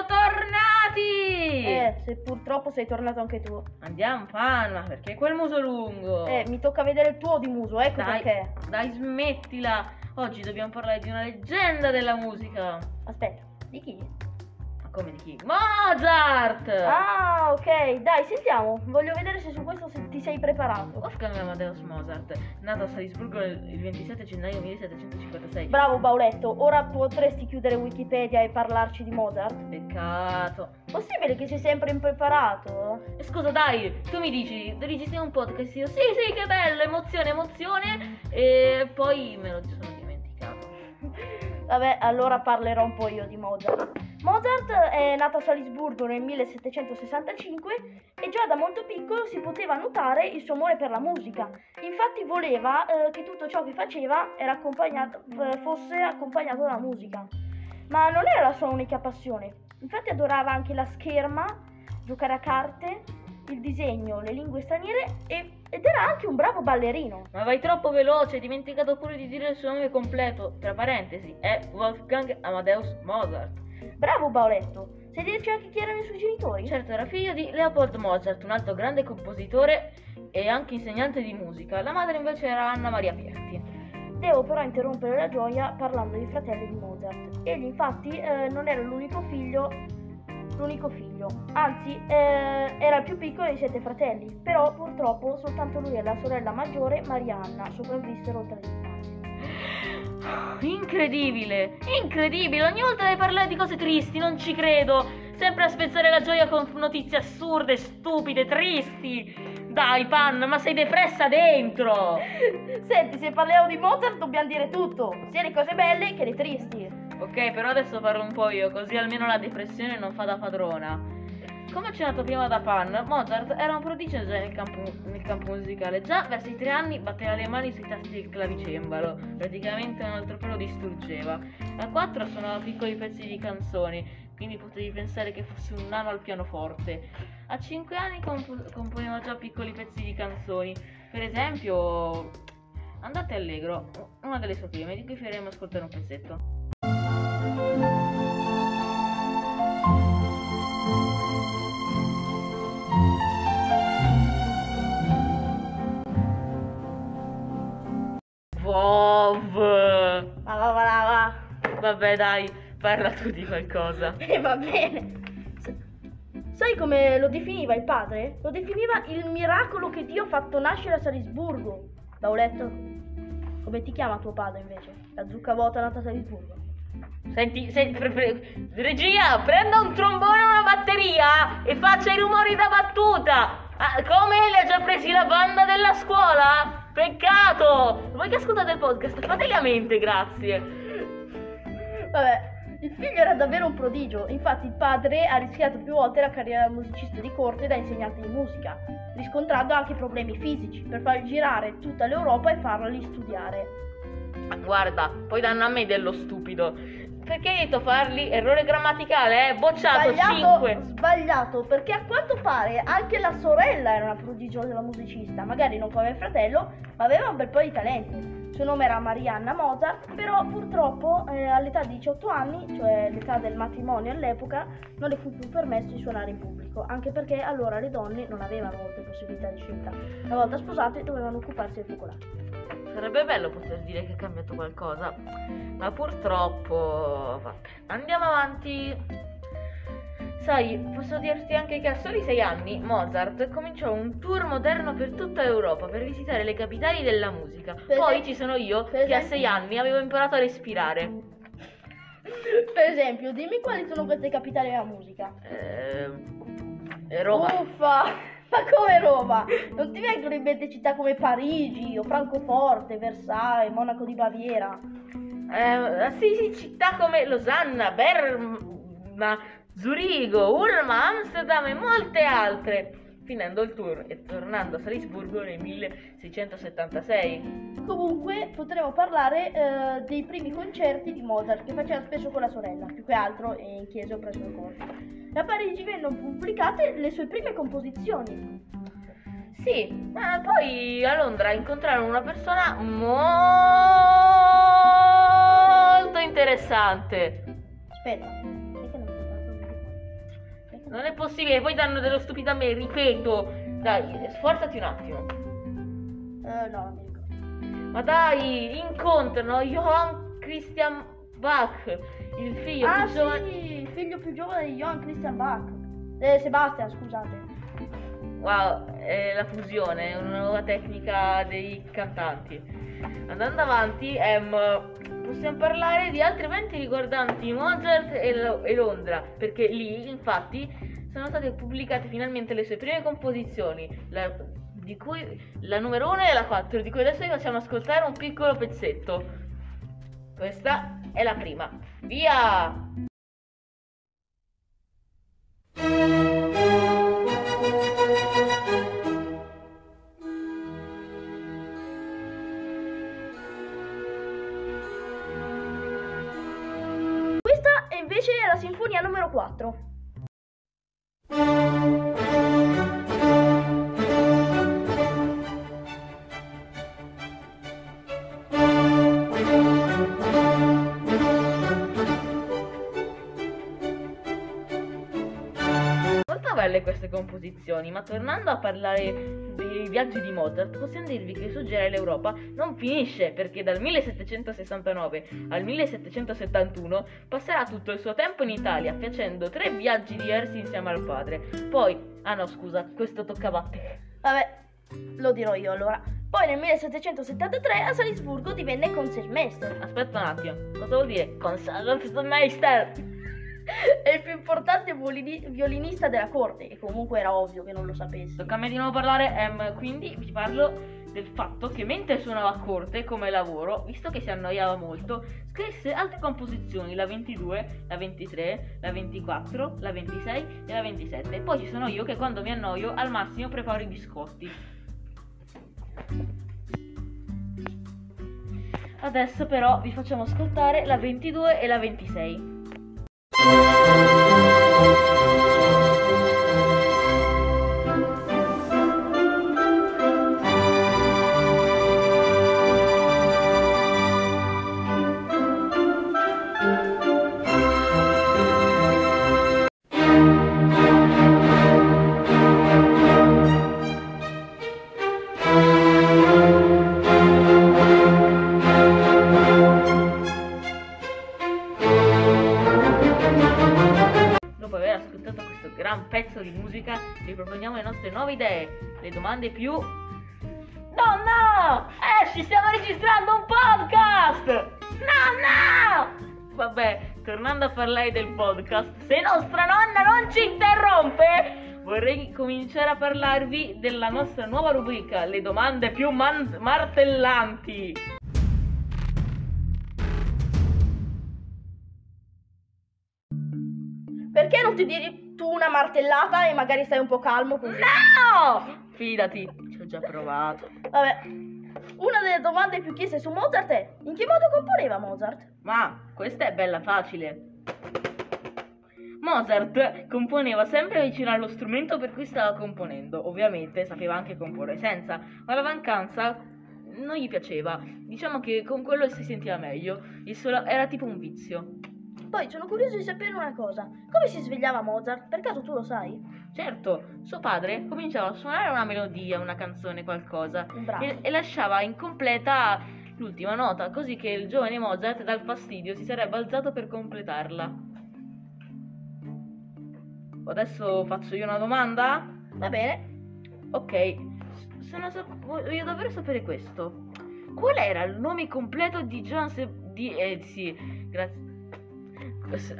siamo tornati! Eh, se purtroppo sei tornato anche tu. Andiamo, fan, ma perché quel muso lungo? Eh, mi tocca vedere il tuo di muso, ecco dai, perché. dai, smettila. Oggi dobbiamo parlare di una leggenda della musica. Aspetta, di chi? Come di chi? Mozart! Ah, ok, dai, sentiamo. Voglio vedere se su questo se- ti sei preparato. Wolfgang Amadeus Mozart, nato a Salisburgo il 27 gennaio 1756. Bravo Bauletto, ora potresti chiudere Wikipedia e parlarci di Mozart? Peccato. Possibile che sei sempre impreparato? E scusa, dai, tu mi dici, registriamo un podcast? Io, sì, sì, che bello, emozione, emozione. E poi me lo sono dimenticato. Vabbè, allora parlerò un po' io di Mozart. Mozart è nato a Salisburgo nel 1765 e già da molto piccolo si poteva notare il suo amore per la musica. Infatti voleva eh, che tutto ciò che faceva accompagnato- eh, fosse accompagnato dalla musica. Ma non era la sua unica passione. Infatti adorava anche la scherma, giocare a carte, il disegno, le lingue straniere e- ed era anche un bravo ballerino. Ma vai troppo veloce, hai dimenticato pure di dire il suo nome completo. Tra parentesi, è Wolfgang Amadeus Mozart. Bravo Bauletto! Sai dirci anche chi erano i suoi genitori? Certo, era figlio di Leopold Mozart, un altro grande compositore e anche insegnante di musica. La madre invece era Anna Maria Pierti. Devo però interrompere la gioia parlando dei fratelli di Mozart. Egli infatti eh, non era l'unico figlio, l'unico figlio, anzi eh, era il più piccolo dei sette fratelli, però purtroppo soltanto lui e la sorella maggiore Marianna sopravvissero tre infanti. Incredibile, incredibile, ogni volta devi parlare di cose tristi, non ci credo. Sempre a spezzare la gioia con notizie assurde, stupide, tristi. Dai, Pan, ma sei depressa dentro. Senti, se parliamo di Mozart dobbiamo dire tutto, sia le cose belle che le tristi. Ok, però adesso parlo un po' io, così almeno la depressione non fa da padrona. Come accennato prima da Pan, Mozart era un prodigio già nel campo, nel campo musicale. Già verso i tre anni batteva le mani sui tasti del clavicembalo, praticamente un altro pelo distruggeva. A quattro suonava piccoli pezzi di canzoni, quindi potevi pensare che fosse un nano al pianoforte. A cinque anni comp- componeva già piccoli pezzi di canzoni, per esempio Andate allegro, una delle sue prime, di cui faremo ascoltare un pezzetto. Ma va, va, va, va. Vabbè dai, parla tu di qualcosa. E va bene. Sai come lo definiva il padre? Lo definiva il miracolo che Dio ha fatto nascere a Salisburgo. Bauletto, come ti chiama tuo padre invece? La zucca vuota nata a Salisburgo. Senti, senti, pre- pre- regia, prenda un trombone e una batteria e faccia i rumori da battuta. Ah, come li ha già presi la banda della scuola? Peccato! Voi che ascoltate il podcast, fateli a mente, grazie. Vabbè, il figlio era davvero un prodigio, infatti il padre ha rischiato più volte la carriera da musicista di corte e da insegnante di musica, riscontrando anche problemi fisici per far girare tutta l'Europa e farli studiare. Guarda, poi danno a me dello stupido. Perché hai detto farli? Errore grammaticale, eh? Bocciato Sbagliato, 5. sbagliato, perché a quanto pare anche la sorella era una prodigiosa musicista, magari non come il fratello, ma aveva un bel po' di talento. Il suo nome era Marianna Mozart, però purtroppo eh, all'età di 18 anni, cioè l'età del matrimonio all'epoca, non le fu più permesso di suonare in pubblico, anche perché allora le donne non avevano molte possibilità di scelta. Una volta sposate dovevano occuparsi del focolare. Sarebbe bello poter dire che è cambiato qualcosa, ma purtroppo... Vabbè, andiamo avanti. Sai, posso dirti anche che a soli sei anni Mozart cominciò un tour moderno per tutta Europa per visitare le capitali della musica. Per Poi esempio- ci sono io che a esempio- sei anni avevo imparato a respirare. Per esempio, dimmi quali sono queste capitali della musica. Eh, Roma. Uffa! Ma come Roma? Non ti vengono in mente città come Parigi o Francoforte, Versailles, Monaco di Baviera? Eh, sì, sì, città come Losanna, Berna, Zurigo, Ulm, Amsterdam e molte altre. Finendo il tour e tornando a Salisburgo nel 1676. Comunque potremmo parlare eh, dei primi concerti di Mozart che faceva spesso con la sorella, più che altro in chiesa o presso le corti. A Parigi vennero pubblicate le sue prime composizioni. Sì, ma poi a Londra incontrarono una persona molto interessante. Aspetta, Non è possibile, poi danno dello stupido a me, ripeto. Dai, sforzati un attimo. Eh, no, non mi ricordo. Ma dai, incontrano Johann Christian Bach, il figlio ah, più giovane. sì, il figlio più giovane di Johann Christian Bach. Eh, Sebastian, scusate. Wow, è la fusione, è una nuova tecnica dei cantanti. Andando avanti, ehm, possiamo parlare di altri eventi riguardanti Mozart e, Lo- e Londra, perché lì, infatti, sono state pubblicate finalmente le sue prime composizioni, la, di cui la numero 1 e la 4, di cui adesso vi facciamo ascoltare un piccolo pezzetto. Questa è la prima. Via! Invece la sinfonia numero 4. Molto belle queste composizioni, ma tornando a parlare dei viaggi di Mozart, possiamo dirvi che il suo giro l'Europa non finisce perché dal 1769 al 1771 passerà tutto il suo tempo in Italia facendo tre viaggi diversi insieme al padre. Poi, ah no scusa, questo toccava a te. Vabbè, lo dirò io allora. Poi nel 1773 a Salisburgo divenne Concertmeister. Aspetta un attimo, cosa vuol dire Concertmeister? È il più importante violini- violinista della corte e comunque era ovvio che non lo sapessi. Tocca a me di nuovo parlare, ehm, quindi vi parlo del fatto che mentre suonava a corte come lavoro, visto che si annoiava molto, scrisse altre composizioni, la 22, la 23, la 24, la 26 e la 27. E poi ci sono io che quando mi annoio al massimo preparo i biscotti. Adesso però vi facciamo ascoltare la 22 e la 26. Thank you. Gran pezzo di musica, vi proponiamo le nostre nuove idee, le domande più... No, no! Eh, ci stiamo registrando un podcast! No, no! Vabbè, tornando a parlare del podcast, se nostra nonna non ci interrompe, vorrei cominciare a parlarvi della nostra nuova rubrica, le domande più man- martellanti. Perché non ti tiri tu una martellata e magari stai un po' calmo così? No! Fidati, ci ho già provato. Vabbè, una delle domande più chieste su Mozart è in che modo componeva Mozart? Ma questa è bella facile. Mozart componeva sempre vicino allo strumento per cui stava componendo. Ovviamente sapeva anche comporre senza, ma la mancanza non gli piaceva. Diciamo che con quello si sentiva meglio. Era tipo un vizio. Poi sono curioso di sapere una cosa. Come si svegliava Mozart? Per caso tu lo sai? Certo, suo padre cominciava a suonare una melodia, una canzone, qualcosa e, e lasciava incompleta l'ultima nota, così che il giovane Mozart dal fastidio si sarebbe alzato per completarla. Adesso faccio io una domanda? Va bene. Ok, sono sa- voglio davvero sapere questo. Qual era il nome completo di John Se- di eh, sì, grazie.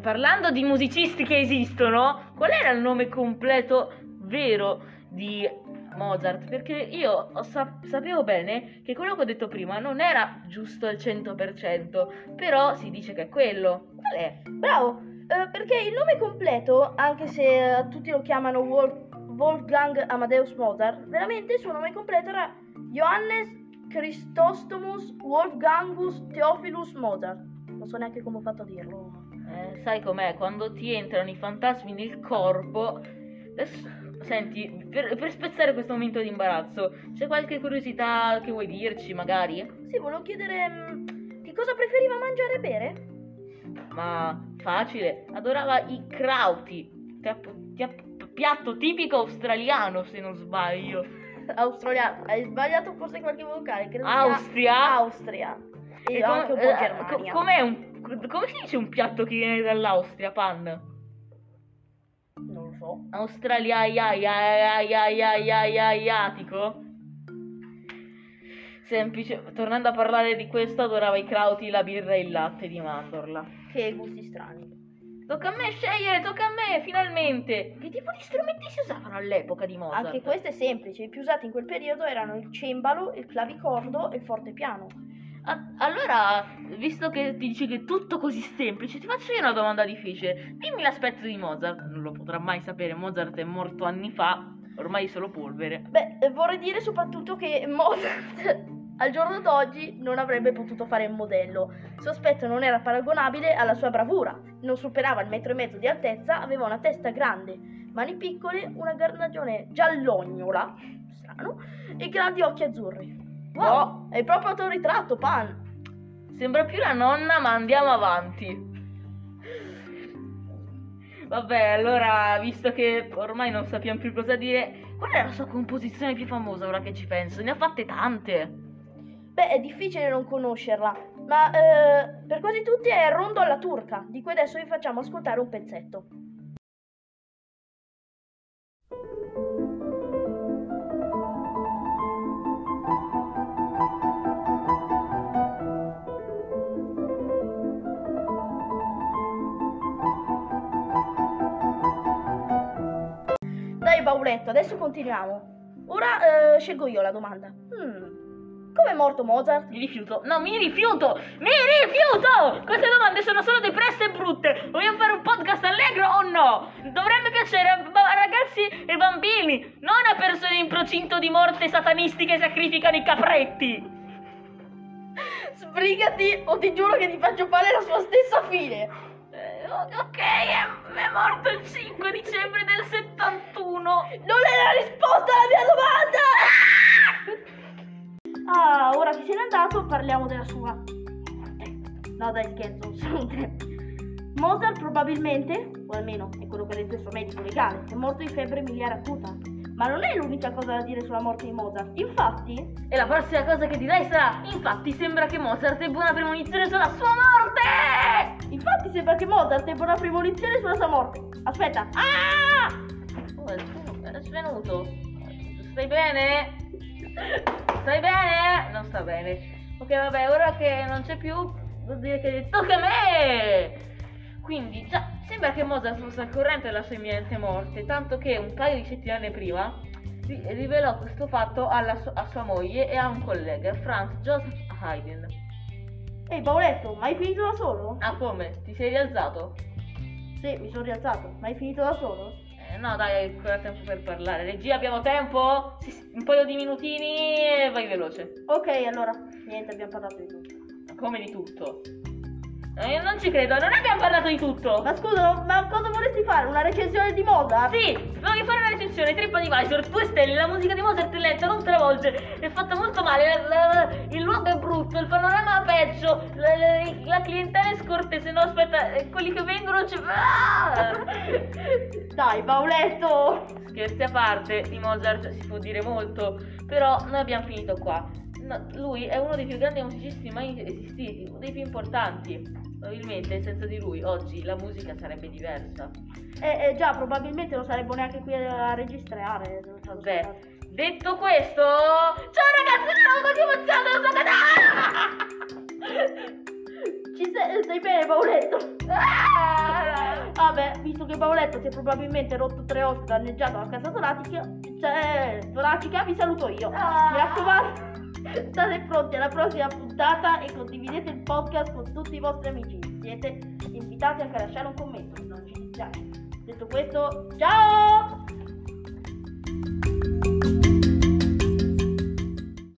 Parlando di musicisti che esistono, qual era il nome completo vero di Mozart? Perché io ho sa- sapevo bene che quello che ho detto prima non era giusto al 100%, però si dice che è quello. Qual è? Bravo. Eh, perché il nome completo, anche se eh, tutti lo chiamano Wolf- Wolfgang Amadeus Mozart, veramente il suo nome completo era Johannes Chrysostomus Wolfgangus Theophilus Mozart. Non so neanche come ho fatto a dirlo. Eh, sai com'è? Quando ti entrano i fantasmi nel corpo. Adesso, senti, per, per spezzare questo momento di imbarazzo, c'è qualche curiosità che vuoi dirci, magari? Sì, volevo chiedere mm, che cosa preferiva mangiare e bere? Ma facile, adorava i tap- piatto tipico australiano, se non sbaglio. Australiano. Hai sbagliato forse qualche vocale. Credo Austria. Austria. E, E com- anche un po' eh, Germania. co- com'è un, come si dice un piatto che viene dall'Austria, Pan? Non lo so. Australia ia- ia- ia- ia- ia- ia- iatico? Semplice, tornando a parlare di questo, adorava i crauti, la birra e il latte di mandorla. Che gusti strani. Tocca a me scegliere, tocca a me, finalmente! Che tipo di strumenti si usavano all'epoca di Mozart? Anche questo è semplice. I più usati in quel periodo erano il cembalo, il clavicordo e il fortepiano. A- allora, visto che ti dici che è tutto così semplice, ti faccio io una domanda difficile. Dimmi l'aspetto di Mozart. Non lo potrà mai sapere, Mozart è morto anni fa, ormai è solo polvere. Beh, eh, vorrei dire soprattutto che Mozart al giorno d'oggi non avrebbe potuto fare un modello. Il suo aspetto non era paragonabile alla sua bravura. Non superava il metro e mezzo di altezza, aveva una testa grande, mani piccole, una carnagione giallognola, strano, e grandi occhi azzurri. Wow, è proprio autoritratto, Pan. Sembra più la nonna, ma andiamo avanti. Vabbè, allora, visto che ormai non sappiamo più cosa dire, qual è la sua composizione più famosa ora che ci penso? Ne ha fatte tante. Beh, è difficile non conoscerla, ma eh, per quasi tutti è rondo alla turca, di cui adesso vi facciamo ascoltare un pezzetto. Bauletto, adesso continuiamo. Ora eh, scelgo io la domanda. Hmm, come è morto Mozart? Mi rifiuto. No, mi rifiuto! Mi rifiuto! Queste domande sono solo depresse e brutte. Vogliamo fare un podcast allegro o no? Dovrebbe piacere a ragazzi e bambini, non a persone in procinto di morte satanisti che sacrificano i capretti. Sbrigati o ti giuro che ti faccio fare la sua stessa fine. Ok, è, è morto il 5 dicembre del 71. Non è la risposta alla mia domanda! Ah, ora che se n'è andato parliamo della sua. No dai scherzo. Mozart probabilmente, o almeno è quello che ha detto il suo medico legale, è morto di febbre miliare acuta. Ma non è l'unica cosa da dire sulla morte di Mozart. Infatti, E la prossima cosa che dirai sarà: Infatti, sembra che Mozart ebbe una premonizione sulla sua morte! Infatti sembra che Mozart ebbe una premonizione sulla sua morte. Aspetta. Ah! Oh, è svenuto-. Stai bene? Stai bene? Non sta bene. Ok, vabbè, ora che non c'è più, vuol dire che tocca a me! Quindi, già, sembra che Mozart fosse al corrente della sua imminente morte, tanto che un paio di settimane prima ri- rivelò questo fatto alla su- a sua moglie e a un collega, Franz Joseph Haydn. Ehi Paoletto, ma hai finito da solo? Ah, come? Ti sei rialzato? Sì, mi sono rialzato. Ma hai finito da solo? Eh, no, dai, ancora tempo per parlare. Regia, abbiamo tempo? Sì, un paio di minutini e vai veloce. Ok, allora, niente, abbiamo parlato di tutto. Come di tutto? Eh, non ci credo, non abbiamo parlato di tutto. Ma scusa, ma cosa vorresti fare? Una recensione di Mozart? Sì, voglio fare una recensione, TripAdvisor, 2 stelle, la musica di Mozart è lenta, non travolge, è fatta molto male, la- la- il luogo è brutto, il panorama è peggio, la, la- la clientela è scortese, no aspetta, eh, quelli che vengono ci... Ah! Dai, Paoletto! Scherzi a parte, di Mozart si può dire molto, però noi abbiamo finito qua. No, lui è uno dei più grandi musicisti mai esistiti, uno dei più importanti. Probabilmente senza di lui oggi la musica sarebbe diversa. Eh, eh, già, probabilmente non saremmo neanche qui a registrare. non so, scusate. detto questo, ciao ragazzi, sono così emozionato, Ci sei, stai bene, Paoletto? Ah! Vabbè, visto che Paoletto si è probabilmente rotto tre ossa danneggiato la cassa toracica, cioè, toracica, vi saluto io. Ah. Mi raccomando, state pronti alla prossima puntata e condividete il podcast con tutti i vostri amici. Siete invitati anche a lasciare un commento, non ci dispiace. Detto questo, ciao!